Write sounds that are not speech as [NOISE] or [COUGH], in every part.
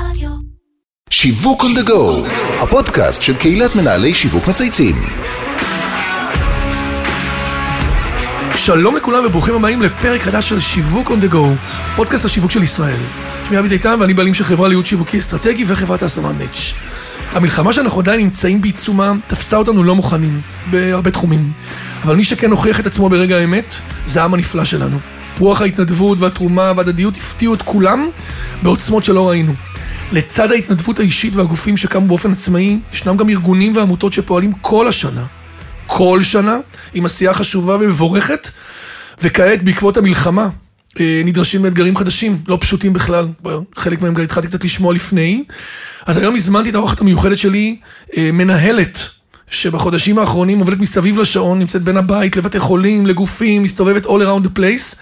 רדיו. שיווק on the go, הפודקאסט של קהילת מנהלי שיווק מצייצים. שלום לכולם וברוכים הבאים לפרק חדש של שיווק on the go, פודקאסט השיווק של ישראל. שמי אבי זיתן ואני בעלים של חברה לייעוד שיווקי אסטרטגי וחברת ההשמה מאץ'. המלחמה שאנחנו עדיין נמצאים בעיצומה תפסה אותנו לא מוכנים בהרבה תחומים. אבל מי שכן הוכיח את עצמו ברגע האמת, זה העם הנפלא שלנו. רוח ההתנדבות והתרומה וההדדיות הפתיעו את כולם בעוצמות שלא ראינו. לצד ההתנדבות האישית והגופים שקמו באופן עצמאי, ישנם גם ארגונים ועמותות שפועלים כל השנה, כל שנה, עם עשייה חשובה ומבורכת, וכעת בעקבות המלחמה אה, נדרשים לאתגרים חדשים, לא פשוטים בכלל, חלק מהם גם התחלתי קצת לשמוע לפני. אז היום הזמנתי את האורחת המיוחדת שלי, אה, מנהלת שבחודשים האחרונים עובדת מסביב לשעון, נמצאת בין הבית לבתי חולים, לגופים, מסתובבת all around the place,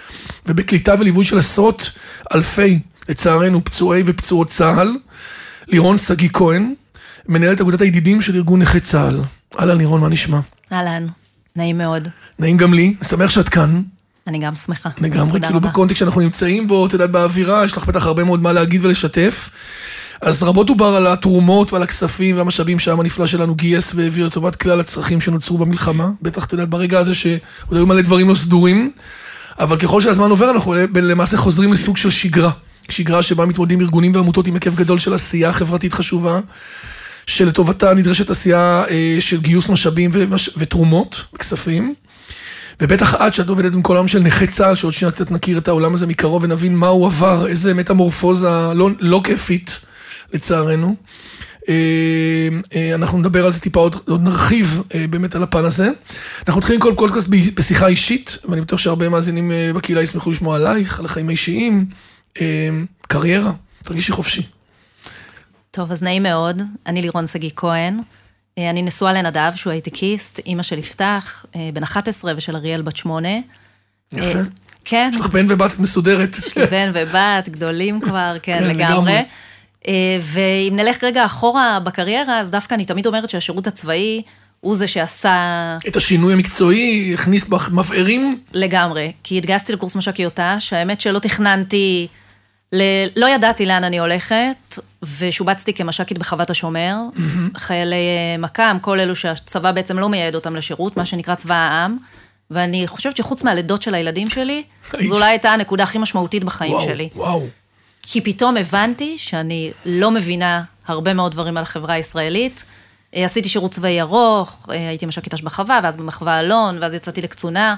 ובקליטה וליווי של עשרות אלפי, לצערנו, פצועי ופצועות צה"ל. לירון שגיא כהן, מנהלת אגודת הידידים של ארגון נכי צה"ל. אהלן לירון, מה נשמע? אהלן, נעים מאוד. נעים גם לי, שמח שאת כאן. אני גם שמחה. לגמרי, כאילו רבה. בקונטקסט שאנחנו נמצאים בו, את יודעת, באווירה, יש לך בטח הרבה מאוד מה להגיד ולשתף. אז רבות דובר על התרומות ועל הכספים והמשאבים שהעם הנפלא שלנו גייס והעביר לטובת כלל הצרכים שנוצרו במלחמה. בטח, את יודעת, ברגע הזה שעוד היו מלא דברים לא סדורים. אבל ככל שהזמן עובר, אנחנו למעשה חוזרים לסוג של שגרה. שגרה שבה מתמודדים ארגונים ועמותות עם היקף גדול של עשייה חברתית חשובה, שלטובתה נדרשת עשייה אה, של גיוס משאבים ומש... ותרומות, כספים. ובטח את, שאת עובדת עם כל העולם של נכי צה"ל, שעוד שנייה קצת נכיר את העולם הזה מקרוב ונבין מה הוא עבר, איזה מטמורפוזה לא, לא כיפית, לצערנו. אה, אה, אנחנו נדבר על זה טיפה, עוד, עוד נרחיב באמת על הפן הזה. אנחנו מתחילים כל פודקאסט בשיחה אישית, ואני בטוח שהרבה מאזינים בקהילה ישמחו לשמוע עלייך, על החיים האישיים, קריירה, תרגישי חופשי. טוב, אז נעים מאוד. אני לירון שגיא כהן. אה, אני נשואה לנדב, שהוא הייטקיסט, אימא של יפתח, אה, בן 11 ושל אריאל בת 8. יפה. כן, יש לך בן ובת מסודרת. יש לי בן ובת, גדולים כבר, כן, כן, לגמרי. לגמרי. אה, ואם נלך רגע אחורה בקריירה, אז דווקא אני תמיד אומרת שהשירות הצבאי הוא זה שעשה את השינוי המקצועי, הכניס בך מבערים. לגמרי, כי התגייסתי לקורס מש"קי יוטה, שהאמת שלא תכננתי, ל... לא ידעתי לאן אני הולכת, ושובצתי כמש"קית בחוות השומר, חיילי אה, מכ"ם, כל אלו שהצבא בעצם לא מייעד אותם לשירות, מה שנקרא צבא העם, ואני חושבת שחוץ מהלידות של הילדים שלי, זו אולי הייתה הנקודה הכי משמעותית בחיים וואו, שלי. וואו. כי פתאום הבנתי שאני לא מבינה הרבה מאוד דברים על החברה הישראלית. אה, עשיתי שירות צבאי ארוך, אה, הייתי מש"קית ת"ש בחווה, ואז במחווה אלון, ואז יצאתי לקצונה,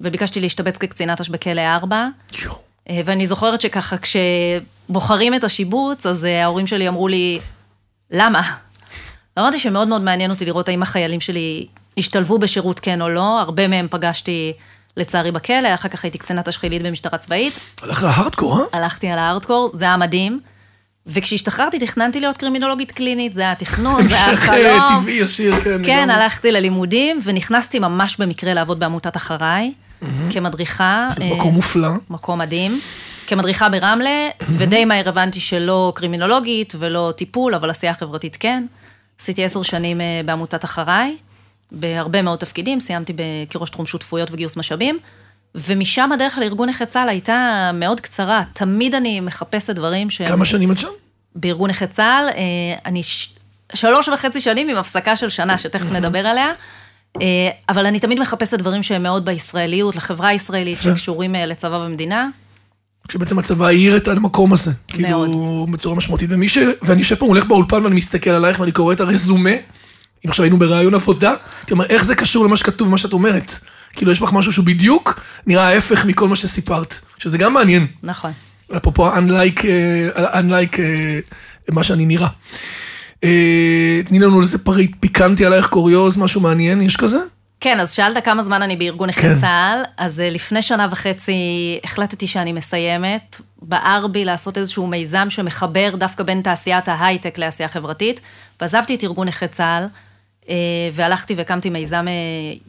וביקשתי להשתבץ כקצינת ת"ש בכלא 4. יואו. אה, ואני זוכרת שככה, כשבוחרים את השיבוץ, אז אה, ההורים שלי אמרו לי, למה? אמרתי שמאוד מאוד מעניין אותי לראות האם החיילים שלי השתלבו בשירות כן או לא, הרבה מהם פגשתי לצערי בכלא, אחר כך הייתי קצינת השחילית במשטרה צבאית, הלך להארדקור, אה? הלכתי על הארדקור, זה היה מדהים. וכשהשתחררתי תכננתי להיות קרימינולוגית קלינית, זה היה התכנון, זה היה המשך החלום. אה, טבעי, ישיר, כן. כן. הלכתי ללימודים, ונכנסתי ממש במקרה לעבוד בעמותת אחריי, כמדריכה. זה אה, מקום מופלא. מקום מדהים. כמדריכה ברמלה, ודי מהר הבנתי שלא קרימינולוגית ולא טיפול, אבל עשייה חברתית כן. עשיתי עשר שנים אה, בעמותת אחריי, בהרבה מאוד תפקידים, סיימתי כראש תחום שותפויות וגיוס משאבים, ומשם הדרך לארגון נכי צה"ל הייתה מאוד קצרה. תמיד אני מחפשת דברים שהם... כמה שנים את שם? בארגון נכי צה"ל, אה, אני ש... שלוש וחצי שנים עם הפסקה של שנה, שתכף נדבר עליה, אבל אני תמיד מחפשת דברים שהם מאוד בישראליות, לחברה הישראלית. שקשורים אה, לצבא ומדינה. כשבעצם הצבא העיר את המקום הזה. כאילו, בצורה משמעותית. ומי ש... ואני יושב פה, הולך באולפן ואני מסתכל עלייך ואני קורא את הרזומה. אם עכשיו היינו בראיון עבודה, הייתי אומר, איך זה קשור למה שכתוב ומה שאת אומרת? כאילו, יש בך משהו שהוא בדיוק נראה ההפך מכל מה שסיפרת. שזה גם מעניין. נכון. אפרופו unlike, אה, unlike אה, מה שאני נראה. אה, תני לנו איזה פריט פיקנטי עלייך, קוריוז, משהו מעניין, יש כזה? כן, אז שאלת כמה זמן אני בארגון נכי כן. צה"ל, אז אה, לפני שנה וחצי החלטתי שאני מסיימת. בער בי לעשות איזשהו מיזם שמחבר דווקא בין תעשיית ההייטק לעשייה חברתית, ועזבתי את ארגון נכי צה"ל, אה, והלכתי והקמתי מיזם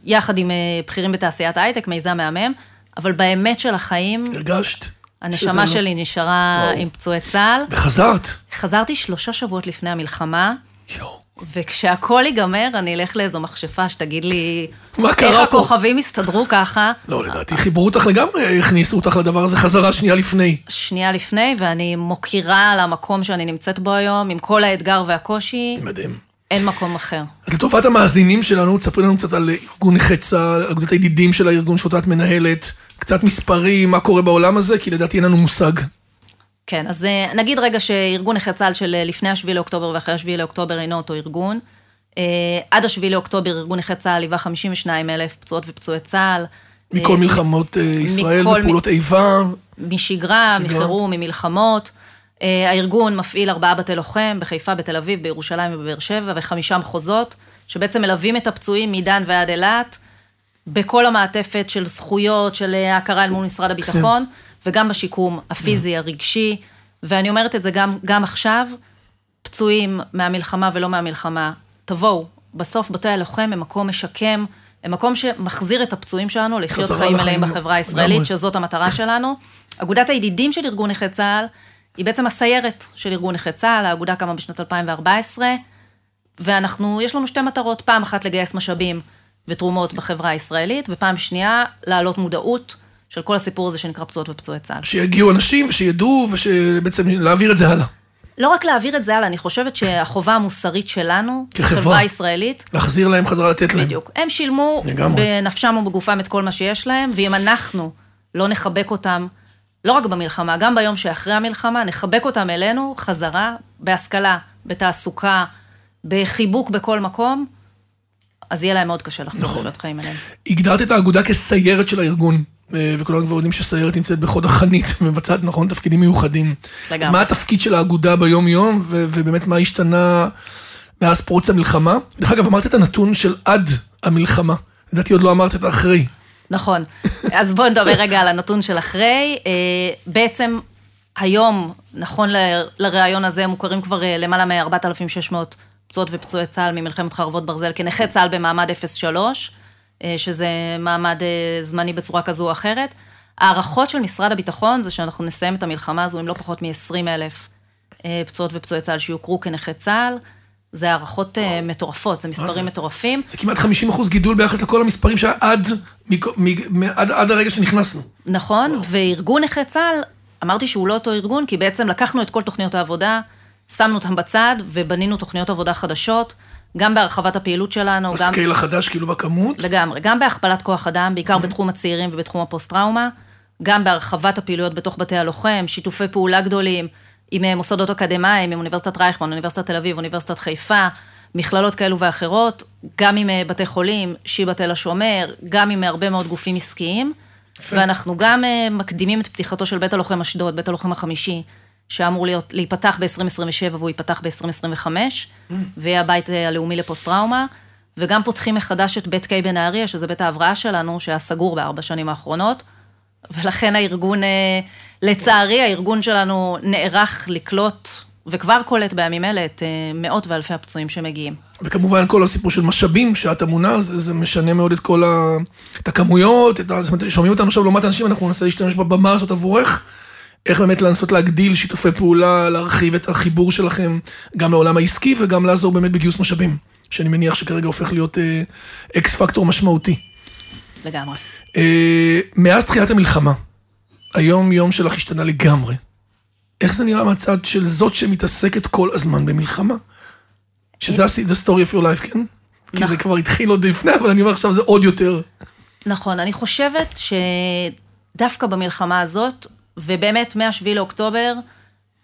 יחד עם בכירים בתעשיית ההייטק, מיזם מהמם, אבל באמת של החיים, הרגשת? הנשמה שזה לא- שלי נשארה וואו. עם פצועי צה"ל. וחזרת. חזרתי שלושה שבועות לפני המלחמה, יואו. וכשהכול ייגמר, אני אלך לאיזו מכשפה שתגיד לי, מה קרה איך פה? הכוכבים הסתדרו ככה, לא, לדעתי חיברו אותך לגמרי, הכניסו אותך לדבר הזה חזרה שנייה לפני. שנייה לפני, ואני מוקירה על המקום שאני נמצאת בו היום, עם כל האתגר והקושי, מדהים. אין מקום אחר. אז לטובת המאזינים שלנו, תספרי לנו קצת על ארגון נכי צה"ל, אגודת הידידים של הארגון שאותה את מנהלת, קצת מספרים, מה קורה בעולם הזה, כי לדעתי אין לנו מושג. כן, אז אה, נגיד רגע שארגון נכי צה"ל של אה, לפני השביעי לאוקטובר ואחרי השביעי לאוקטובר אינו אותו ארגון. אה, עד השביעי לאוקטובר ארגון נכי צה"ל היווה 52 אלף פצועות ופצועי צה"ל. מכל מלחמות ישראל מכל מ- ופעולות איבה. משגרה, שגרה. מחירום, ממלחמות. הארגון מפעיל ארבעה בתי לוחם בחיפה, בתל אביב, בירושלים ובבאר שבע, וחמישה מחוזות, שבעצם מלווים את הפצועים מדן ועד אילת, בכל המעטפת של זכויות, של אה, הכרה אל מול משרד הביטחון, וגם בשיקום הפיזי, הרגשי, ואני אומרת את זה גם, גם עכשיו, פצועים מהמלחמה ולא מהמלחמה, תבואו, בסוף בתי הלוחם הם מקום משקם, הם מקום שמחזיר את הפצועים שלנו לחיות חיים מלאים בחברה הישראלית. שזאת המטרה שלנו. אגודת הידידים של ארגון נכי צה"ל, היא בעצם הסיירת של ארגון נכי צה"ל, האגודה קמה בשנת 2014, ואנחנו, יש לנו שתי מטרות, פעם אחת לגייס משאבים ותרומות בחברה הישראלית, ופעם שנייה, להעלות מודעות של כל הסיפור הזה שנקרא פצועות ופצועי צה"ל. שיגיעו אנשים ושידעו, ושבעצם להעביר את זה הלאה. לא רק להעביר את זה הלאה, אני חושבת שהחובה המוסרית שלנו, כחברה. כחברה הישראלית, להחזיר להם חזרה, לתת להם. בדיוק. הם שילמו לגמרי. בנפשם ובגופם את כל מה שיש להם, ואם אנחנו לא נחבק אותם, לא רק במלחמה, גם ביום שאחרי המלחמה, נחבק אותם אלינו חזרה, בהשכלה, בתעסוקה, בחיבוק בכל מקום, אז יהיה להם מאוד קשה לחזור נכון. לחיות חיים אליהם. הגדרת את האגודה כסיירת של הארגון, אה, וכולנו כבר יודעים שסיירת נמצאת בחוד החנית [LAUGHS] ומבצעת, נכון, תפקידים מיוחדים. לגמרי. אז מה התפקיד של האגודה ביום-יום, ובאמת מה השתנה מאז פרוץ המלחמה? דרך אגב, אמרת את הנתון של עד המלחמה. לדעתי עוד לא אמרת את האחרי. נכון. אז בואו נדבר רגע על הנתון של אחרי. אה, בעצם היום, נכון ל- לראיון הזה, מוכרים כבר אה, למעלה מ-4,600 פצועות ופצועי צה"ל ממלחמת חרבות ברזל כנכי צה"ל במעמד 03, אה, שזה מעמד אה, זמני בצורה כזו או אחרת. ההערכות של משרד הביטחון זה שאנחנו נסיים את המלחמה הזו עם לא פחות מ-20 אלף אה, פצועות ופצועי צה"ל שיוכרו כנכי צה"ל. זה הערכות אה, מטורפות, זה מספרים מטורפים. זה כמעט 50% גידול ביחס לכל המספרים שהיה עד, מכ- מ- מ- עד, עד הרגע שנכנסנו. נכון, וארגון נכי צה"ל, אמרתי שהוא לא אותו ארגון, כי בעצם לקחנו את כל תוכניות העבודה, שמנו אותם בצד ובנינו תוכניות עבודה חדשות, גם בהרחבת הפעילות שלנו, גם בסקייל החדש, כאילו, בכמות. לגמרי, גם בהכפלת כוח אדם, בעיקר בתחום הצעירים ובתחום הפוסט-טראומה, גם בהרחבת הפעילויות בתוך בתי הלוחם, שיתופי פעולה גדולים עם אה, מוסדות אקדמיים, עם אוניברסיטת רייכמן, אוניברסיטת תל אביב, אוניברסיטת חיפה, מכללות כאלו ואחרות, גם עם אה, בתי חולים, שיבא תל השומר, גם עם אה, הרבה מאוד גופים עסקיים, ואנחנו גם מקדימים את פתיחתו של בית הלוחם אשדוד, בית הלוחם החמישי, שאמור להיות, להיפתח ב-2027 והוא ייפתח ב-2025, ויהיה הבית אה, הלאומי לפוסט-טראומה. וגם פותחים מחדש את בית קיי בנהריה, שזה בית ההבראה שלנו, שהיה סגור בארבע שנים האחרונות, ולכן הארגון, אה, לצערי, הארגון שלנו נערך לקלוט, וכבר קולט בימים אלה, את אה, מאות ואלפי הפצועים שמגיעים. וכמובן כל הסיפור של משאבים שאת אמונה על זה, זה משנה מאוד את כל ה... את הכמויות, את ה... שומעים אותנו עכשיו לא מעט אנשים, אנחנו ננסה להשתמש בבמה הזאת עבורך, איך באמת לנסות להגדיל שיתופי פעולה, להרחיב את החיבור שלכם גם לעולם העסקי וגם לעזור באמת בגיוס משאבים, שאני מניח שכרגע הופך להיות אה, אקס פקטור משמעותי. לגמרי. אה, מאז תחילת המלחמה, היום יום שלך השתנה לגמרי. איך זה נראה מהצד של זאת שמתעסקת כל הזמן במלחמה? שזה ה- the story of your life, כן? כי זה נכון. כבר התחיל עוד לפני, אבל אני אומר עכשיו זה עוד יותר. נכון, אני חושבת שדווקא במלחמה הזאת, ובאמת מ-7 לאוקטובר,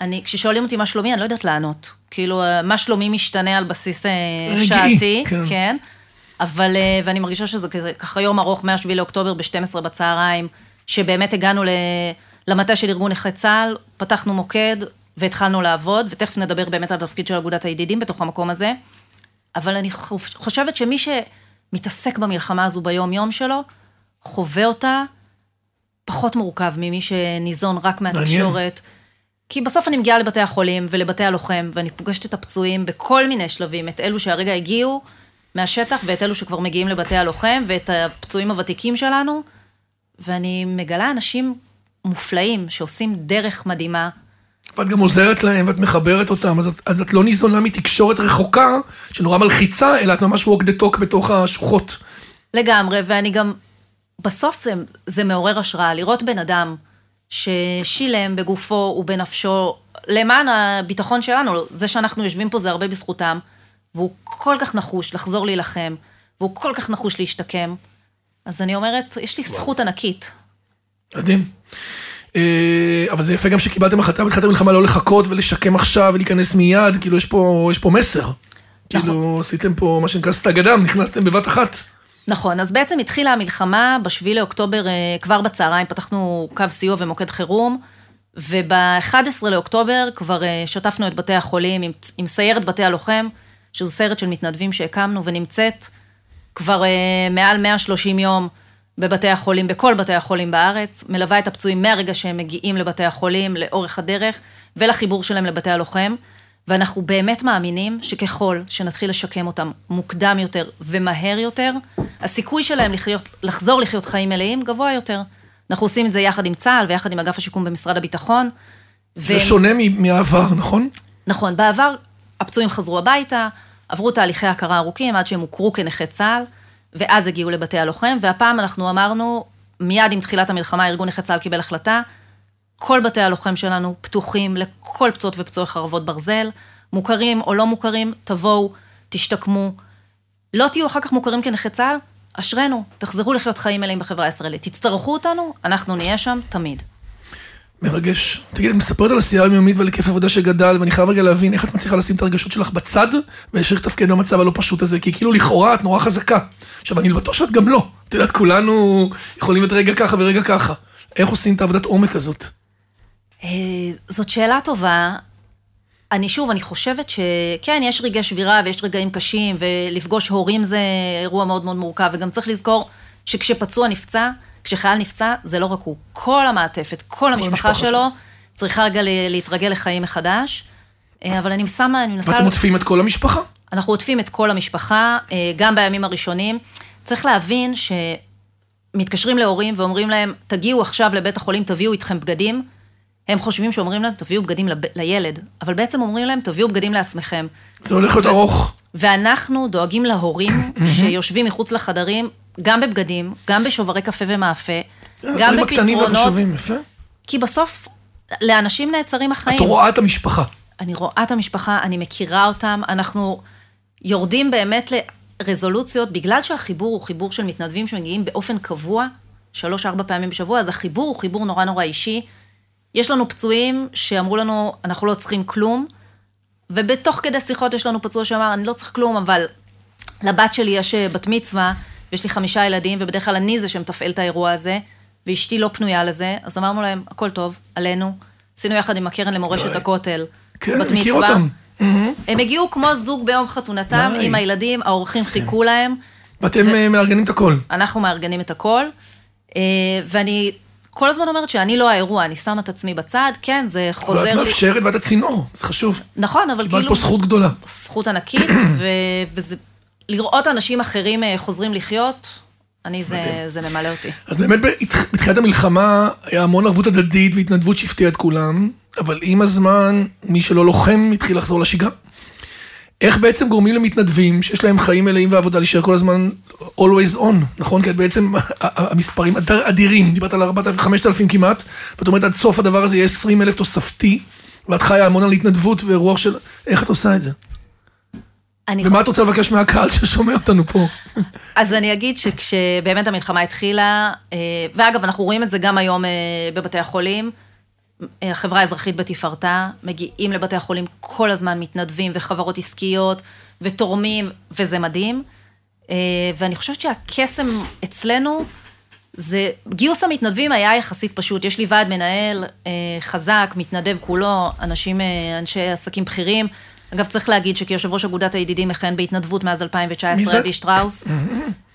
אני, כששואלים אותי מה שלומי, אני לא יודעת לענות. כאילו, אה, מה שלומי משתנה על בסיס אה, רגעי, שעתי, כן. כן. אבל, אה, ואני מרגישה שזה ככה יום ארוך מ-7 לאוקטובר ב-12 בצהריים, שבאמת הגענו ל, למטה של ארגון נכי צה"ל, פתחנו מוקד והתחלנו לעבוד, ותכף נדבר באמת על התפקיד של אגודת הידידים בתוך המקום הזה. אבל אני חוש- חושבת שמי שמתעסק במלחמה הזו ביום-יום שלו, חווה אותה פחות מורכב ממי שניזון רק מהתקשורת. כי בסוף אני מגיעה לבתי החולים ולבתי הלוחם, ואני פוגשת את הפצועים בכל מיני שלבים, את אלו שהרגע הגיעו מהשטח, ואת אלו שכבר מגיעים לבתי הלוחם, ואת הפצועים הוותיקים שלנו, ואני מגלה אנשים מופלאים שעושים דרך מדהימה, ואת גם עוזרת להם ואת מחברת אותם, אז את, אז את לא ניזונה מתקשורת רחוקה, שנורא מלחיצה, אלא את ממש walk the talk בתוך השוחות. לגמרי, ואני גם, בסוף זה, זה מעורר השראה, לראות בן אדם ששילם בגופו ובנפשו למען הביטחון שלנו, זה שאנחנו יושבים פה זה הרבה בזכותם, והוא כל כך נחוש לחזור להילחם, והוא כל כך נחוש להשתקם, אז אני אומרת, יש לי זכות ענקית. מדהים. אה, אבל זה יפה גם שקיבלתם החלטה בתחילת המלחמה לא לחכות ולשקם עכשיו ולהיכנס מיד, כאילו יש פה, יש פה מסר. נכון. כאילו עשיתם פה מה שנקרא סטג אדם, נכנסתם בבת אחת. נכון, אז בעצם התחילה המלחמה, ב-7 לאוקטובר, אה, כבר בצהריים, פתחנו קו סיוע ומוקד חירום, וב-11 לאוקטובר כבר אה, שטפנו את בתי החולים עם, עם סיירת בתי הלוחם, שזו סיירת של מתנדבים שהקמנו ונמצאת כבר אה, מעל 130 יום בבתי החולים, בכל בתי החולים בארץ, מלווה את הפצועים מהרגע שהם מגיעים לבתי החולים, לאורך הדרך, ולחיבור שלהם לבתי הלוחם. ואנחנו באמת מאמינים שככל שנתחיל לשקם אותם מוקדם יותר ומהר יותר, הסיכוי שלהם לחיות, לחזור לחיות חיים מלאים גבוה יותר. אנחנו עושים את זה יחד עם צה"ל ויחד עם אגף השיקום במשרד הביטחון. זה שונה מהעבר, נכון? נכון, בעבר הפצועים חזרו הביתה, עברו תהליכי הכרה ארוכים עד שהם הוכרו כנכי צה"ל, ואז הגיעו לבתי הלוחם, והפעם אנחנו אמרנו, מיד עם תחילת המלחמה, ארגון נכי צה"ל קיבל החלטה, כל בתי הלוחם שלנו פתוחים לכל פצועות ופצועי חרבות ברזל, מוכרים או לא מוכרים, תבואו, תשתקמו. לא תהיו אחר כך מוכרים כנכי צה"ל, אשרינו, תחזרו לחיות חיים מלאים בחברה הישראלית. תצטרכו אותנו, אנחנו נהיה שם תמיד. מרגש. תגיד, את מספרת על עשייה יומיומית ועל היקף עבודה שגדל, ואני חייב רגע להבין איך את מצליחה לשים את הרגשות שלך בצד, ולהשאיר לתפקד במצב הלא פשוט הזה, כי כאילו לכאורה את נורא חזקה. עכשיו, אני בטוח שאת גם לא. את יודעת, כולנו יכולים להיות רגע ככה ורגע ככה. איך עושים את העבודת עומק הזאת? אה, זאת שאלה טובה. אני שוב, אני חושבת שכן, יש רגעי שבירה ויש רגעים קשים, ולפגוש הורים זה אירוע מאוד מאוד מורכב, וגם צריך לזכור שכשפצוע נפצע, כשחייל נפצע, זה לא רק הוא, כל המעטפת, כל, כל המשפחה שלו, שלו צריכה רגע להתרגל לחיים מחדש. אה, אבל אני שמה, אני מנסה... ואתם עוטפים את כל המשפחה? אנחנו עוטפים את כל המשפחה, אה, גם בימים הראשונים. צריך להבין שמתקשרים להורים ואומרים להם, תגיעו עכשיו לבית החולים, תביאו איתכם בגדים. הם חושבים שאומרים להם, תביאו בגדים לב... לילד, אבל בעצם אומרים להם, תביאו בגדים לעצמכם. זה הולך להיות ארוך. ואנחנו דואגים להורים [LAUGHS] שיושבים מחוץ לחדרים, גם בבגדים, גם בשוברי קפה ומאפה, גם בפתרונות. כי בסוף, לאנשים נעצרים החיים. את רואה את המשפחה. אני רואה את המשפחה, אני מכירה אותם, אנחנו יורדים באמת לרזולוציות, בגלל שהחיבור הוא חיבור של מתנדבים שמגיעים באופן קבוע, שלוש-ארבע פעמים בשבוע, אז החיבור הוא חיבור נורא נורא אישי. יש לנו פצועים שאמרו לנו, אנחנו לא צריכים כלום, ובתוך כדי שיחות יש לנו פצוע שאמר, אני לא צריך כלום, אבל לבת שלי יש אה, בת מצווה, ויש לי חמישה ילדים, ובדרך כלל אני זה שמתפעל את האירוע הזה, ואשתי לא פנויה לזה, אז אמרנו להם, הכל טוב, עלינו. עשינו יחד עם הקרן למורשת הכותל, כן, בת מכיר מצווה. אותם. הם הגיעו כמו זוג ביום חתונתם, עם הילדים, האורחים חיכו להם. ואתם ו... מארגנים את הכל. אנחנו מארגנים את הכל, אה, ואני כל הזמן אומרת שאני לא האירוע, אני שמה את עצמי בצד, כן, זה חוזר לי... ואת מאפשרת ואת הצינור, זה חשוב. נכון, אבל כאילו... קיבלת פה זכות גדולה. זכות ענקית, [COUGHS] ו... וזה... לראות אנשים אחרים אה, חוזרים לחיות, אני, זה, זה ממלא אותי. אז באמת בתחילת המלחמה היה המון ערבות הדדית והתנדבות שהפתיעה את כולם, אבל עם הזמן, מי שלא לוחם התחיל לחזור לשגרה. איך בעצם גורמים למתנדבים שיש להם חיים מלאים ועבודה להישאר כל הזמן always on, נכון? כי בעצם המספרים אדירים, דיברת על 4,000, 5,000 כמעט, ואת אומרת עד סוף הדבר הזה יהיה 20 אלף תוספתי, ואת חיה המון על התנדבות ורוח של... איך את עושה את זה? ומה את רוצה לבקש מהקהל ששומע אותנו פה? [LAUGHS] אז אני אגיד שכשבאמת המלחמה התחילה, אה, ואגב, אנחנו רואים את זה גם היום אה, בבתי החולים, החברה האזרחית בתפארתה, מגיעים לבתי החולים כל הזמן מתנדבים וחברות עסקיות ותורמים, וזה מדהים. אה, ואני חושבת שהקסם אצלנו, זה, גיוס המתנדבים היה יחסית פשוט. יש לי ועד מנהל אה, חזק, מתנדב כולו, אנשים, אה, אנשי עסקים בכירים. אגב, צריך להגיד שכיושב ראש אגודת הידידים מכהן בהתנדבות מאז 2019, אדי שטראוס,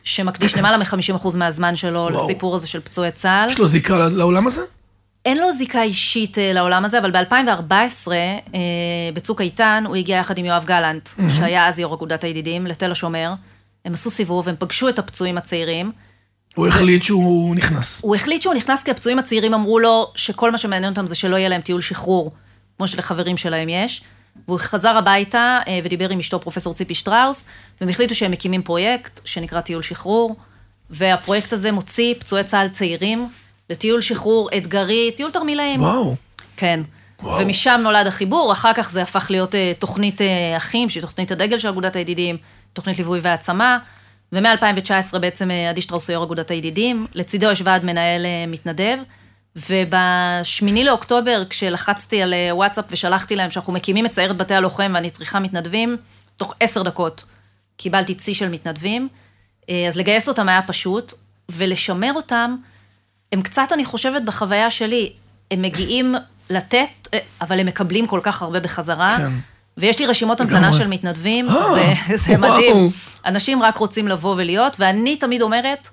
שמקדיש למעלה מ-50% מהזמן שלו וואו. לסיפור הזה של פצועי צה"ל. יש לו זיקה לעולם הזה? אין לו זיקה אישית אה, לעולם הזה, אבל ב-2014, אה, בצוק איתן, הוא הגיע יחד עם יואב גלנט, mm-hmm. שהיה אז יו"ר אגודת הידידים, לתל השומר. הם עשו סיבוב, הם פגשו את הפצועים הצעירים. הוא החליט שהוא נכנס. הוא החליט שהוא נכנס כי הפצועים הצעירים אמרו לו שכל מה שמעניין אותם זה שלא יהיה להם טיול שחרור, כמו שלחברים שלהם יש. והוא חזר הביתה אה, ודיבר עם אשתו פרופסור ציפי שטראוס, והם החליטו שהם מקימים פרויקט שנקרא טיול שחרור, והפרויקט הזה מוציא פצועי צה"ל צעירים לטיול שחרור אתגרי, טיול תרמילאים. וואו. כן. וואו. ומשם נולד החיבור, אחר כך זה הפך להיות אה, תוכנית אה, אחים, שהיא תוכנית הדגל של אגודת הידידים, תוכנית ליווי והעצמה, ומ-2019 בעצם אה, עדי שטראוס הוא יו"ר אגודת הידידים, לצידו יש ועד מנהל אה, מתנדב, ובשמיני לאוקטובר, כשלחצתי על אה, וואטסאפ ושלחתי להם שאנחנו מקימים את סיירת בתי הלוחם ואני צריכה מתנדבים, תוך עשר דקות קיבלתי צי של מתנדבים, אה, אז לגייס אותם היה פשוט, ולשמר אותם, הם קצת, אני חושבת, בחוויה שלי, הם מגיעים לתת, אה, אבל הם מקבלים כל כך הרבה בחזרה. כן. ויש לי רשימות המתנה. של מתנדבים, אה, זה, [LAUGHS] זה. מדהים. אנשים רק רוצים לבוא ולהיות, ואני תמיד אומרת,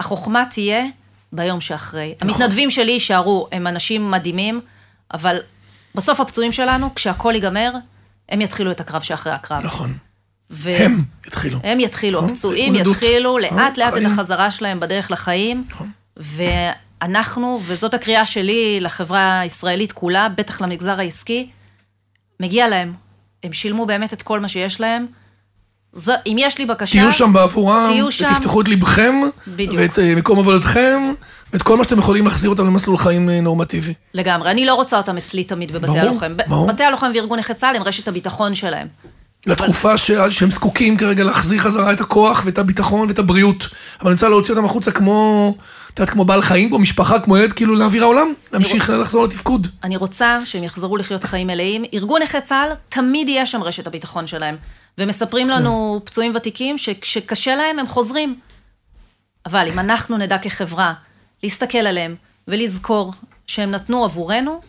החוכמה תהיה ביום שאחרי. נכון. המתנדבים שלי יישארו, הם אנשים מדהימים, אבל בסוף הפצועים שלנו, כשהכול ייגמר, הם יתחילו את הקרב שאחרי הקרב. נכון. ו- הם התחילו. הם יתחילו, נכון, הפצועים. יתחילו נכון, לאט לאט את. החזרה שלהם בדרך לחיים. נכון. ואנחנו, וזאת הקריאה שלי לחברה הישראלית כולה, בטח למגזר העסקי, מגיע להם. הם שילמו באמת את כל מה שיש להם. זו, אם יש לי בקשה... תהיו שם בעבורם, תהיו שם. ותפתחו את לבכם, בדיוק. ואת אה, מקום עבודתכם, ואת כל מה שאתם יכולים להחזיר אותם למסלול חיים אה, נורמטיבי. לגמרי. אני לא רוצה אותם אצלי תמיד בבתי ברור, הלוחם. ברור. בתי הלוחם וארגון נכי צה"ל הם רשת הביטחון שלהם. לתקופה ש- שהם זקוקים כרגע להחזיר חזרה את הכוח ואת הביטחון ואת הבריאות. אבל אני רוצה להוציא אותם החוצה כמו, את יודעת, כמו בעל חיים, כמו משפחה, כמו ילד, כאילו לאוויר העולם, להמשיך לחזור לתפקוד. אני רוצה שהם יחזרו לחיות חיים מלאים. ארגון נכי צה"ל, תמיד יהיה שם רשת הביטחון שלהם. ומספרים לנו פצועים ותיקים שכשקשה להם, הם חוזרים. אבל אם אנחנו נדע כחברה להסתכל עליהם ולזכור שהם נתנו עבורנו,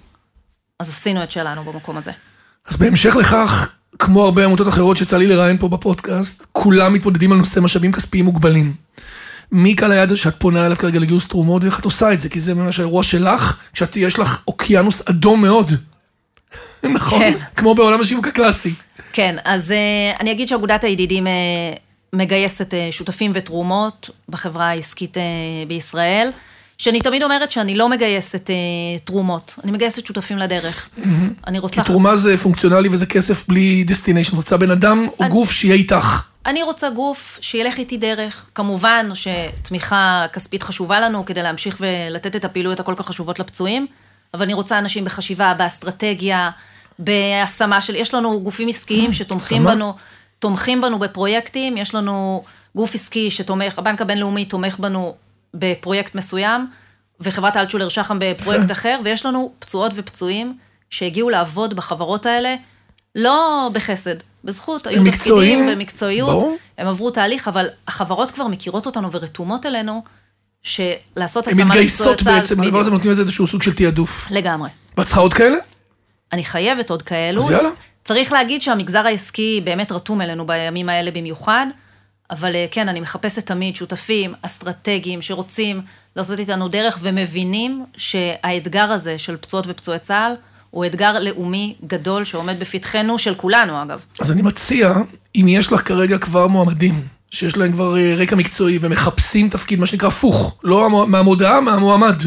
אז עשינו את שלנו במקום הזה. אז בהמשך לכך, כמו הרבה עמותות אחרות שיצא לי לראיין פה בפודקאסט, כולם מתמודדים על נושא משאבים כספיים מוגבלים. מי קהל היעד שאת פונה אליו כרגע לגיוס תרומות, ואיך את עושה את זה? כי זה ממש האירוע שלך, כשאת, יש לך אוקיינוס אדום מאוד. [LAUGHS] נכון? כן. כמו בעולם השיווק הקלאסי. כן, אז אה, אני אגיד שאגודת הידידים אה, מגייסת אה, שותפים ותרומות בחברה העסקית בישראל, שאני תמיד אומרת שאני לא מגייסת אה, תרומות, אני מגייסת שותפים לדרך. אני רוצה... כי תרומה זה פונקציונלי וזה כסף בלי destination. רוצה בן אדם או אני- גוף שיהיה איתך. אני רוצה גוף שילך איתי דרך. כמובן שתמיכה כספית חשובה לנו כדי להמשיך ולתת את הפעילויות הכל כך חשובות לפצועים, אבל אני רוצה אנשים בחשיבה, באסטרטגיה, בהשמה של... יש לנו גופים עסקיים שתומכים השמה. בנו, תומכים בנו בפרויקטים, יש לנו גוף עסקי שתומך, הבנק הבינלאומי תומך בנו בפרויקט מסוים, וחברת אלטשולר שחם בפרויקט. אחר, ויש לנו פצועות ופצועים שהגיעו לעבוד בחברות האלה, לא בחסד, בזכות, היו הם תפקידים במקצועיות, ברור. הם עברו תהליך, אבל החברות כבר מכירות אותנו ורתומות אלינו, שלעשות הן השמה מתגייסות לפצועי צה"ל, בעצם, הדבר הזה. נותנים לזה איזשהו סוג של תעדוף. לגמרי. ואת צריכה עוד כאלה? אני חייבת עוד כאלו. אז יאללה. צריך להגיד שהמגזר העסקי באמת רתום אלינו בימים האלה במיוחד, אבל אה, כן, אני מחפשת תמיד שותפים אסטרטגיים שרוצים לעשות איתנו דרך ומבינים שהאתגר הזה של פצועות ופצועי צה"ל הוא אתגר לאומי גדול שעומד בפתחנו, של כולנו אגב. אז אני מציע, אם יש לך כרגע כבר מועמדים, שיש להם כבר אה, רקע מקצועי ומחפשים תפקיד, מה שנקרא הפוך, לא המו- מהמודעה, מהמועמד.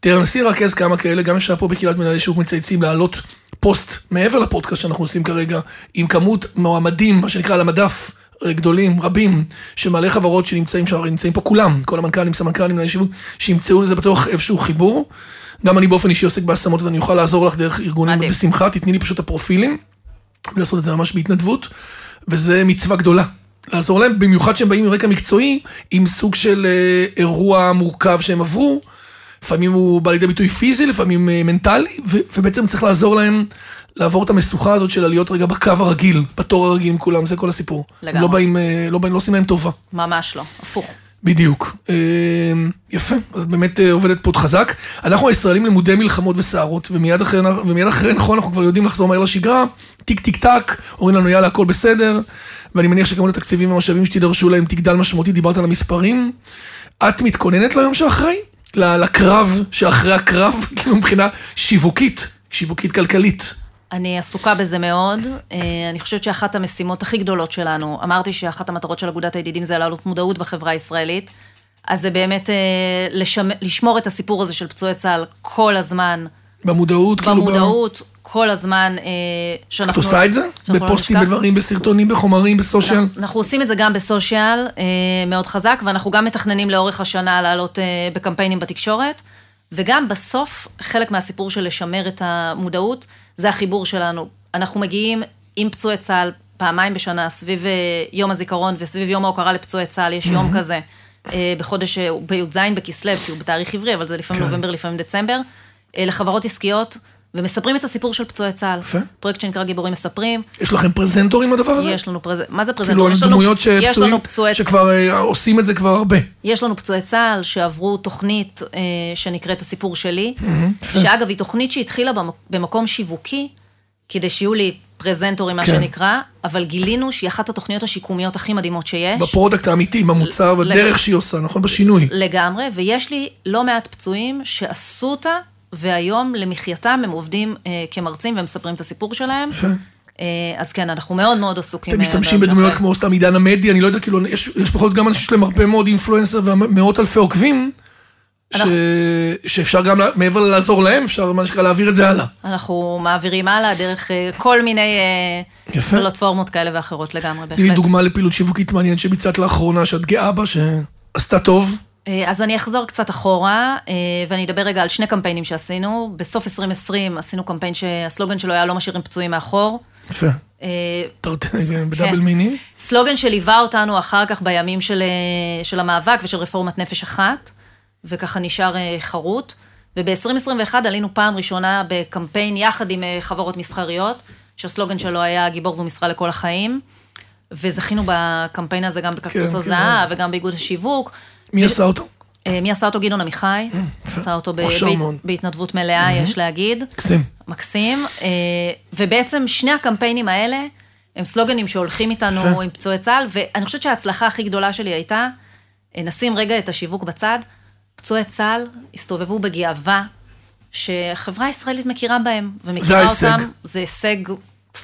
תנסי לרכז כמה כאלה, גם אפשר פה בקהילת מנהלי שוק מצייצים להעלות פוסט מעבר לפודקאסט שאנחנו עושים כרגע, עם כמות מועמדים, מה שנקרא על המדף, אה, גדולים, רבים, מלא חברות שנמצאים שם, נמצאים פה כולם, כל המנכ"לים, סמנכ"לים, מנהלי שיווק, שימצאו לזה בטוח איזשהו חיבור. גם אני באופן אישי עוסק בהשמות, אז אני אוכל לעזור לך דרך ארגונים מדהים. בשמחה, תתני לי פשוט את הפרופילים. ולעשות את זה ממש בהתנדבות, וזה מצווה גדולה. לעזור להם, במיוחד שהם באים עם רקע מקצועי, עם סוג של אה, אירוע מורכב שהם עברו, לפעמים הוא בא לידי ביטוי פיזי, לפעמים אה, מנטלי, ו- ובעצם צריך לעזור להם לעבור את המשוכה הזאת של להיות רגע בקו הרגיל, בתור הרגיל עם כולם, זה כל הסיפור. לגמרי. לא באים, אה, לא באים, לא עושים להם טובה. ממש לא, הפוך. בדיוק. אה, יפה, אז באמת אה, עובדת פה חזק. אנחנו הישראלים למודי מלחמות וסערות, ומיד אחרי, ומיד אחרי, נכון, אנחנו כבר יודעים לחזור מהר לשגרה, טיק טיק טק, אומרים לנו יאללה, הכל בסדר, ואני מניח שכמות התקציבים והמשאבים שתידרשו להם תגדל משמעותית, דיברת על המספרים. את מתכוננת ליום שאחרי? לקרב שאחרי הקרב, [LAUGHS] כאילו מבחינה שיווקית, שיווקית כלכלית. אני עסוקה בזה מאוד. אה, אני חושבת שאחת המשימות הכי גדולות שלנו, אמרתי שאחת המטרות של אגודת הידידים זה להעלות מודעות בחברה הישראלית, אז זה באמת אה, לשמ... לשמור את הסיפור הזה של פצועי צה"ל כל הזמן במודעות, כאילו... במודעות, כל הזמן אה, את שאנחנו... עושה את זה? לא בפוסטים, נשכח. בדברים, בסרטונים, בחומרים, בסושיאל? אנחנו, אנחנו עושים את זה גם בסושיאל, מאוד חזק, ואנחנו גם מתכננים לאורך השנה לעלות בקמפיינים בתקשורת, וגם בסוף, חלק מהסיפור של לשמר את המודעות, זה החיבור שלנו. אנחנו מגיעים עם פצועי צה"ל פעמיים בשנה, סביב אה, יום הזיכרון וסביב יום ההוקרה לפצועי צה"ל, יש יום כזה, אה, בחודש, אה, בי"ז בכסלו, כי הוא בתאריך עברי, אבל זה לפעמים כן. נובמבר, לפעמים דצמבר, לחברות עסקיות. ומספרים את הסיפור של פצועי צה"ל. יפה. פרויקט שנקרא גיבורים מספרים. יש לכם פרזנטורים לדבר הזה? יש לנו פרזנט, מה זה? כאילו, יש לנו דמויות שפצועים, לנו פצועי שכבר אה, עושים את זה כבר הרבה. יש לנו פצועי צה"ל שעברו תוכנית אה, שנקראת הסיפור שלי, יפה. שאגב, היא תוכנית שהתחילה במק- במקום שיווקי, כדי שיהיו לי פרזנטורים, מה כן. שנקרא, אבל גילינו שהיא אחת התוכניות השיקומיות הכי מדהימות שיש. ב product האמיתי, במוצר, לג- בדרך שהיא עושה, נכון? בשינוי. לגמרי, ויש לי לא מעט פצועים שעשו אותה, והיום למחייתם הם עובדים אה, כמרצים ומספרים את הסיפור שלהם. אה, אז כן, אנחנו מאוד מאוד עסוקים. אתם אה, משתמשים בדמויות כמו סתם עידן המדיה, אני לא יודע, כאילו, יש יש זאת גם אנשים שיש להם הרבה מאוד influencer ומאות אלפי עוקבים, ש- אנחנו- שאפשר גם, מעבר לעזור להם, אפשר מה שנקרא להעביר את זה הלאה. אנחנו מעבירים הלאה דרך אה, כל מיני יפה. פלטפורמות כאלה ואחרות לגמרי, בהחלט. דוגמה לפעילות שיווקית מעניינת שביצעת לאחרונה, שאת גאה בה, שעשתה טוב. אה, אז אני אחזור קצת אחורה, אה, ואני אדבר רגע על שני קמפיינים שעשינו. בסוף 2020 עשינו קמפיין שהסלוגן שלו היה לא משאירים פצועים מאחור. יפה. אה, כן. בדאבל מיני. סלוגן שליווה אותנו אחר כך בימים של, של המאבק ושל רפורמת נפש אחת, וככה נשאר חרוט. וב-2021 עלינו פעם ראשונה בקמפיין יחד עם חברות מסחריות, שהסלוגן שלו היה גיבור זו משרה לכל החיים, וזכינו בקמפיין הזה גם בקקטוס כן, הזהב וגם באיגוד השיווק. מי עשה אותו? אה, מי עשה אותו? גדעון עמיחי. יפה. עשה אותו. בהתנדבות מלאה, יש להגיד. קסים. מקסים. אה, ובעצם שני הקמפיינים האלה הם סלוגנים שהולכים איתנו. עם פצועי צה"ל, ואני חושבת שההצלחה הכי גדולה שלי הייתה, אה, נשים רגע את השיווק בצד, פצועי צה"ל הסתובבו בגאווה שהחברה הישראלית מכירה בהם, ומכירה ההישג. אותם, זה הישג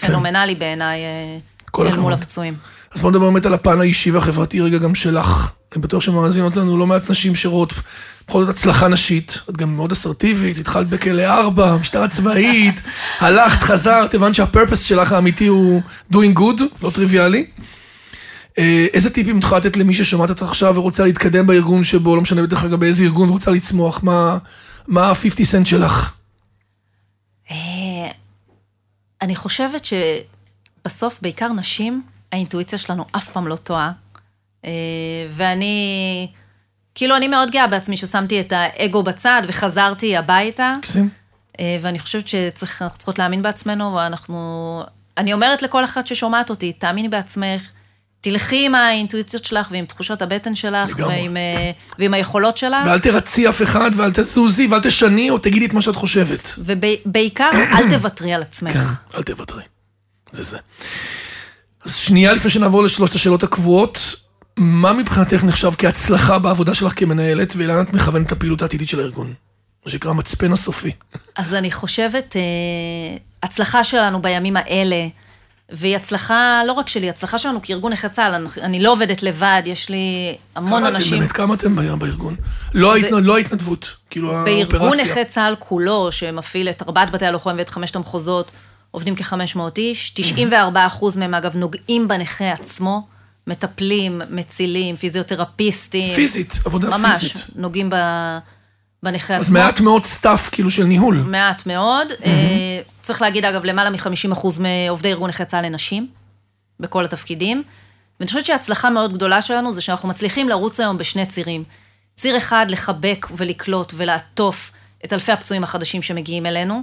פנומנלי בעיניי אה, אל מול. הפצועים. אז בוא נדבר באמת על הפן האישי והחברתי רגע גם שלך. אני בטוח שמאזינות לנו לא מעט נשים שרואות בכל זאת הצלחה נשית. את גם מאוד אסרטיבית, התחלת בכלא ארבע, משטרה צבאית, [LAUGHS] הלכת, חזרת, הבנת שהפרפס שלך האמיתי הוא doing good, לא טריוויאלי. אה, איזה טיפים את יכולה לתת למי ששומעת אותך עכשיו ורוצה להתקדם בארגון שבו, לא משנה בדרך אגב באיזה ארגון, ורוצה לצמוח, מה מה ה-50 סנט שלך? אה, אני חושבת שבסוף, בעיקר נשים, האינטואיציה שלנו אף פעם לא טועה. אה, ואני, כאילו, אני מאוד גאה בעצמי ששמתי את האגו בצד וחזרתי הביתה. מקסים. אה, ואני חושבת שאנחנו צריכות להאמין בעצמנו, ואנחנו... אני אומרת לכל אחת ששומעת אותי, תאמיני בעצמך, תלכי עם האינטואיציות שלך ועם תחושות הבטן שלך. ועם, אה, ועם היכולות שלך. ואל תרצי אף אחד, ואל תזוזי, ואל תשני, או תגידי את מה שאת חושבת. ובעיקר, אל תוותרי על עצמך. כן, אל תוותרי. זה זה. אז שנייה לפני שנעבור לשלושת השאלות הקבועות, מה מבחינתך נחשב כהצלחה בעבודה שלך כמנהלת, ולאן את מכוונת את הפעילות העתידית של הארגון? מה שנקרא המצפן הסופי. אז אני חושבת, אה, הצלחה שלנו בימים האלה, והיא הצלחה, לא רק שלי, הצלחה שלנו כארגון נכי צה"ל, אני, לא עובדת לבד, יש לי המון כמה אנשים. באמת, כמה אתם ב- בארגון? לא ההתנ- לא ההתנדבות, כאילו בארגון האופרציה. נכי צה"ל כולו, שמפעיל את ארבעת בתי הלוחם ואת חמשת המחוזות, עובדים כ-500 איש, 94 אחוז מהם אגב נוגעים בנכה עצמו, מטפלים, מצילים, פיזיותרפיסטים. פיזית, עבודה ממש, פיזית. נוגעים ב... בנכה אז עצמו. מעט מאוד staff, כאילו, של ניהול. מעט מאוד. אה, צריך להגיד, אגב, למעלה מ-50% מעובדי ארגון נכי צה"ל הן נשים, בכל התפקידים. ואני חושבת שההצלחה מאוד גדולה שלנו זה שאנחנו מצליחים לרוץ היום בשני צירים. ציר אחד, לחבק ולקלוט ולעטוף את אלפי הפצועים החדשים שמגיעים אלינו.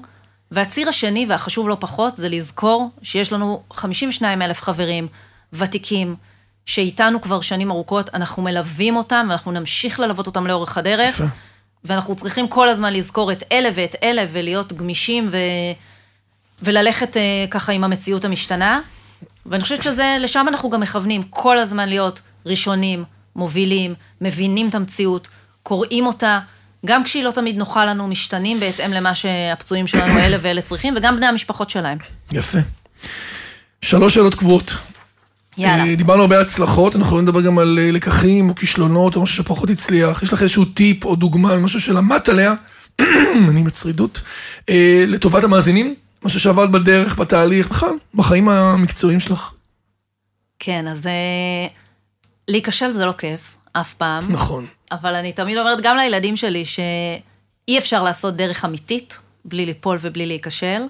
והציר השני, והחשוב לא פחות, זה לזכור שיש לנו 52 אלף חברים ותיקים, שאיתנו כבר שנים ארוכות, אנחנו מלווים אותם, ואנחנו נמשיך ללוות אותם לאורך הדרך. ואנחנו צריכים כל הזמן לזכור את אלה ואת אלה, ולהיות גמישים ו... וללכת אה, ככה עם המציאות המשתנה. ואני חושבת שזה, לשם אנחנו גם מכוונים, כל הזמן להיות ראשונים, מובילים, מבינים את המציאות, קוראים אותה, גם כשהיא לא תמיד נוחה לנו, משתנים בהתאם למה שהפצועים שלנו [COUGHS] אלה ואלה צריכים, וגם בני המשפחות שלהם. יפה. שלוש שאלות קבועות. יאללה. אה, דיברנו הרבה על הצלחות, אנחנו יכולים לדבר גם על אה, לקחים או כישלונות או משהו שפחות הצליח. יש לך איזשהו טיפ או דוגמה, משהו שלמדת עליה, [COUGHS] אני מצרידות, אה, לטובת המאזינים, משהו שעבד בדרך, בתהליך, בכלל, בחיים המקצועיים שלך. כן, אז להיכשל זה לא כיף, אף פעם. נכון. אבל אני תמיד אומרת גם לילדים שלי שאי אפשר לעשות דרך אמיתית בלי ליפול ובלי להיכשל.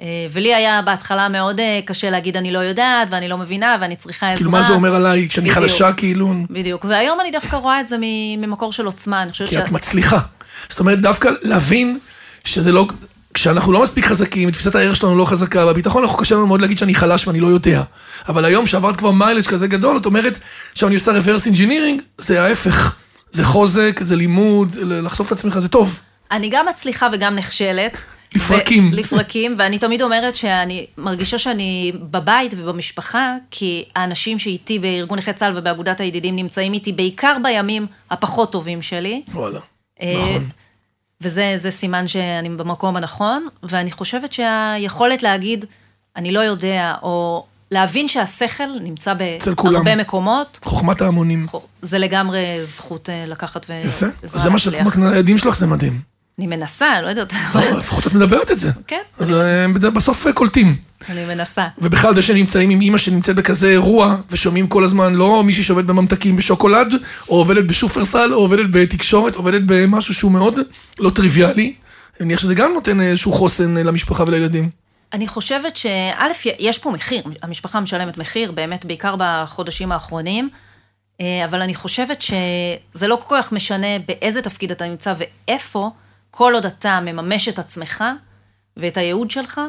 אה, ולי היה בהתחלה מאוד אה, קשה להגיד אני לא יודעת ואני לא מבינה ואני צריכה עזרה. כאילו, מה זה אומר עליי בדיוק. חלשה, כאילו, בדיוק, והיום אני דווקא רואה את זה ממקור של עוצמה, אני חושבת כי את מצליחה. זאת אומרת, דווקא להבין שזה לא... כשאנחנו לא מספיק חזקים, תפיסת הערך שלנו לא חזקה, והביטחון, אנחנו קשה לנו מאוד להגיד שאני חלש ואני לא יודע. אבל היום, שעברת כבר מיילג' כזה גדול, את אומרת, עכשיו אני עושה reverse engineering, זה ההפך. זה חוזק, זה לימוד, זה לחשוף את עצמך, זה טוב. אני גם מצליחה וגם נכשלת. לפרקים. ו- לפרקים, ואני תמיד אומרת שאני מרגישה שאני בבית ובמשפחה, כי האנשים שאיתי בארגון נכי צה"ל ובאגודת הידידים נמצאים איתי בעיקר בימים הפחות טובים שלי. וואלה. אה, נכון. וזה זה סימן שאני במקום הנכון, ואני חושבת שהיכולת להגיד, אני לא יודע, או להבין שהשכל נמצא. בהרבה מקומות, חוכמת ההמונים. זה לגמרי זכות אה, לקחת ועזרה יפה. להצליח. זה מה שאת מקנה לילדים שלך, זה מדהים. אני מנסה, אני לא יודעת. לא, לפחות את מדברת את זה. כן, אז אה, בסוף אה, קולטים. אני מנסה. ובכלל זה שנמצאים עם אימא שנמצאת בכזה אירוע, ושומעים כל הזמן לא מישהי שעובדת בממתקים בשוקולד, או עובדת בשופרסל, או עובדת בתקשורת, עובדת במשהו שהוא מאוד לא טריוויאלי. אני מניח שזה גם נותן איזשהו חוסן אה, למשפחה ולילדים. אני חושבת שא', יש פה מחיר, המשפחה משלמת מחיר, באמת, בעיקר בחודשים האחרונים, אבל אני חושבת שזה לא כל כך משנה באיזה תפקיד אתה נמצא ואיפה, כל עוד אתה מממש את עצמך ואת הייעוד שלך.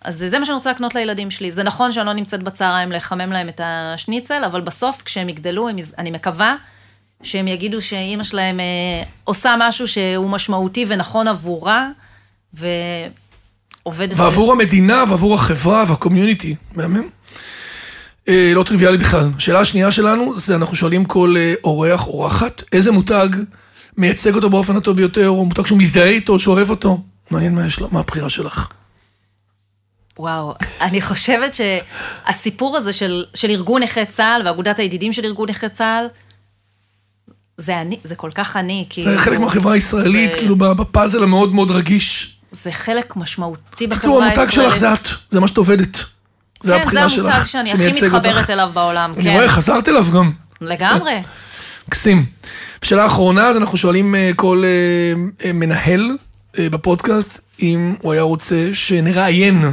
אז זה מה שאני רוצה לקנות לילדים שלי. זה נכון שאני לא נמצאת בצהריים לחמם להם את השניצל, אבל בסוף, כשהם יגדלו, הם, אני מקווה שהם יגידו שאימא שלהם אה, עושה משהו שהוא משמעותי ונכון עבורה, ועובדת... ועבור המדינה, ועבור החברה, והקומיוניטי. מהמם. אה, לא טריוויאלי בכלל. השאלה השנייה שלנו, זה אנחנו שואלים כל אה, אורח, אורחת, איזה מותג מייצג אותו באופן הטוב ביותר, או מותג שהוא מזדהה איתו, שאוהב אותו. מעניין מה יש מה הבחירה שלך. וואו, אני חושבת שהסיפור הזה של, של ארגון נכי צה"ל ואגודת הידידים של ארגון נכי צה"ל, זה אני, זה כל כך אני, כאילו... זה חלק מהחברה הישראלית, זה- כאילו בפאזל המאוד מאוד רגיש. זה חלק משמעותי בחברה בקיצור, הישראלית. המותג שלך זה את, זה מה שאת עובדת. זה כן, הבחירה זה שלך. המותג שאני הכי שמייצג מתחברת אותך. אליו בעולם, אני כן. רואה, חזרת אליו גם. לגמרי. מקסים. בשאלה האחרונה, אז אנחנו שואלים אה, כל אה, אה, מנהל בפודקאסט, אם הוא היה רוצה שנראיין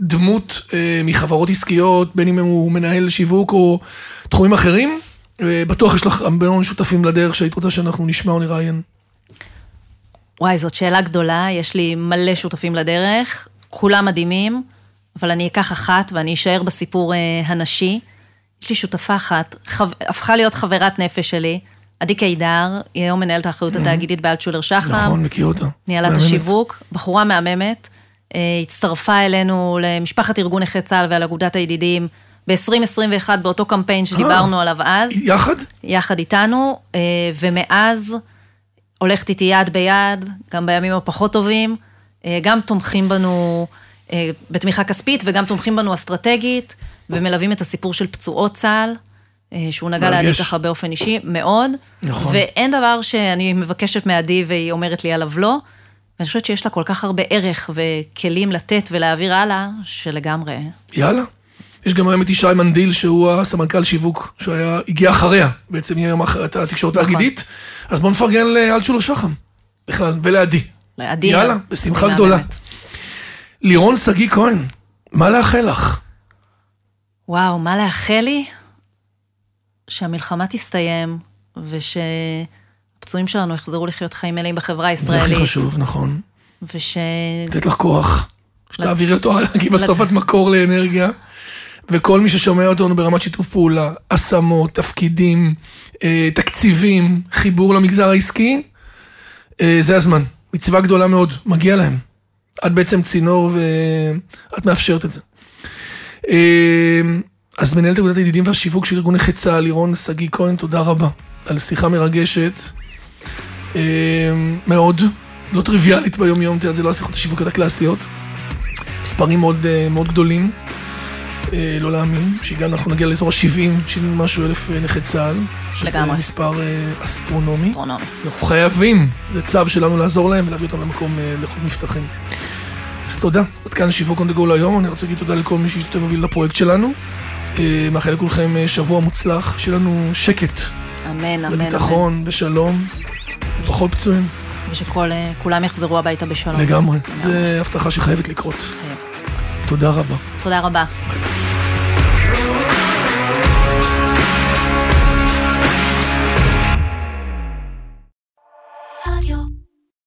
דמות מחברות עסקיות, בין אם הוא מנהל שיווק או תחומים אחרים. בטוח יש לך הרבה שותפים לדרך שהיית רוצה שאנחנו נשמע או נראיין. וואי, זאת שאלה גדולה, יש לי מלא שותפים לדרך, כולם מדהימים, אבל אני אקח אחת ואני אשאר בסיפור הנשי. יש לי שותפה אחת, חו... הפכה להיות חברת נפש שלי, עדי קידר, היא היום מנהלת האחריות התאגידית באלטשולר שחם. נכון, מכיר אותה. ניהלה את מהממת. השיווק, בחורה מהממת, אה, הצטרפה אלינו למשפחת ארגון נכי צה"ל ועל אגודת הידידים ב-2021 באותו קמפיין שדיברנו עליו אז. יחד? יחד איתנו, אה, ומאז הולכת איתי יד ביד, גם בימים הפחות טובים, אה, גם תומכים בנו אה, בתמיכה כספית וגם תומכים בנו אסטרטגית, ומלווים את הסיפור של פצועות צה"ל, אה, שהוא נגע. לידי ככה באופן אישי, מאוד. נכון. ואין דבר שאני מבקשת מעדי והיא אומרת לי עליו לא, ואני חושבת שיש לה כל כך הרבה ערך וכלים לתת ולהעביר הלאה, שלגמרי. יאללה. יש גם היום את ישי מנדיל, שהוא הסמנכ"ל שיווק, שהיה, הגיע אחריה, בעצם יהיה היום אחרי התקשורת נכון. האגידית. אז בוא נפרגן לאלטשולר שחם, בכלל, ולעדי. לעדי. יאללה, בשמחה היא גדולה. לירון שגיא כהן, מה לאחל לך? וואו, מה לאחל לי? שהמלחמה תסתיים, ושהפצועים שלנו יחזרו לחיות חיים מלאים בחברה זה הכי הישראלית. חשוב, נכון. וש... לתת לך כוח, שתעבירי אותו הלאה, כי בסוף את מקור לאנרגיה. וכל מי ששומע אותנו ברמת שיתוף פעולה, השמות, תפקידים, אה, תקציבים, חיבור למגזר העסקי, אה, זה הזמן. מצווה גדולה מאוד, מגיע להם. את בעצם צינור ואת מאפשרת את זה. אז מנהלת אגודת הידידים והשיווק של ארגון נכי צה"ל, לירון שגיא כהן, תודה רבה על שיחה מרגשת. אה, מאוד, לא טריוויאלית ביום יום, את יודעת, זה לא השיחות השיווקיות הקלאסיות. מספרים מאוד, אה, מאוד גדולים. אה, לא להאמין, שהגענו, אנחנו נגיע לאזור ה-70, 70 משהו אלף נכי צה"ל. שזה לגמרי. מספר אה, אסטרונומי. אסטרונומי. אנחנו חייבים, זה צו שלנו לעזור להם ולהביא אותם למקום לחוף מבטחים. אז תודה, עד כאן שיווק on the go להיום, אני רוצה להגיד תודה לכל מי שהשתתף והוביל לפרויקט שלנו. אה, מאחל לכולכם אה, שבוע מוצלח, שיהיה לנו שקט, אמן, אמן. בביטחון, בשלום, פחות פצועים, ושכולם יחזרו הביתה בשלום. לגמרי. זה הבטחה שחייבת לקרות. תודה רבה. תודה רבה. רדיו.